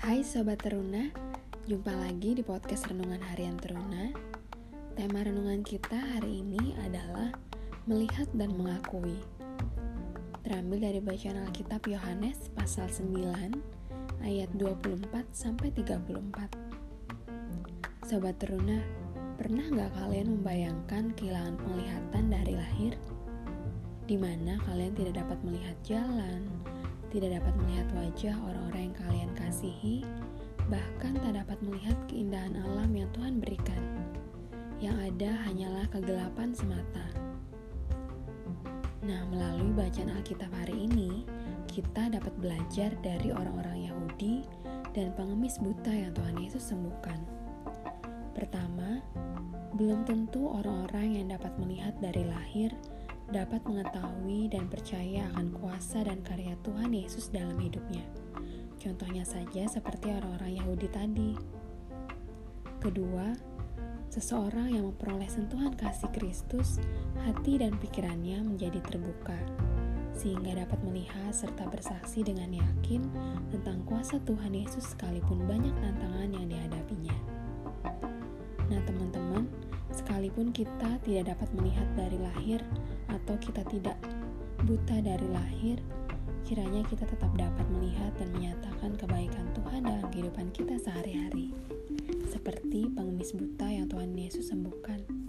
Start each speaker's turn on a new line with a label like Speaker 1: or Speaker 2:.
Speaker 1: Hai Sobat Teruna, jumpa lagi di podcast Renungan Harian Teruna. Tema renungan kita hari ini adalah Melihat dan Mengakui. Terambil dari bacaan Alkitab Yohanes pasal 9 ayat 24 sampai 34 Sobat Teruna, pernah gak kalian membayangkan kehilangan penglihatan dari lahir? Di mana kalian tidak dapat melihat jalan, tidak dapat melihat wajah orang-orang yang kalian kasihi, bahkan tak dapat melihat keindahan alam yang Tuhan berikan. Yang ada hanyalah kegelapan semata. Nah, melalui bacaan Alkitab hari ini, kita dapat belajar dari orang-orang Yahudi dan pengemis buta yang Tuhan Yesus sembuhkan. Pertama, belum tentu orang-orang yang dapat melihat dari lahir dapat mengetahui dan percaya akan kuasa dan karya Tuhan Yesus dalam hidupnya. Contohnya saja seperti orang-orang Yahudi tadi. Kedua, seseorang yang memperoleh sentuhan kasih Kristus, hati dan pikirannya menjadi terbuka, sehingga dapat melihat serta bersaksi dengan yakin tentang kuasa Tuhan Yesus sekalipun banyak tantangan yang dihadapinya. Nah, teman-teman, sekalipun kita tidak dapat melihat dari lahir atau kita tidak buta dari lahir, kiranya kita tetap dapat melihat dan menyatakan kebaikan Tuhan dalam kehidupan kita sehari-hari. Seperti pengemis buta yang Tuhan Yesus sembuhkan.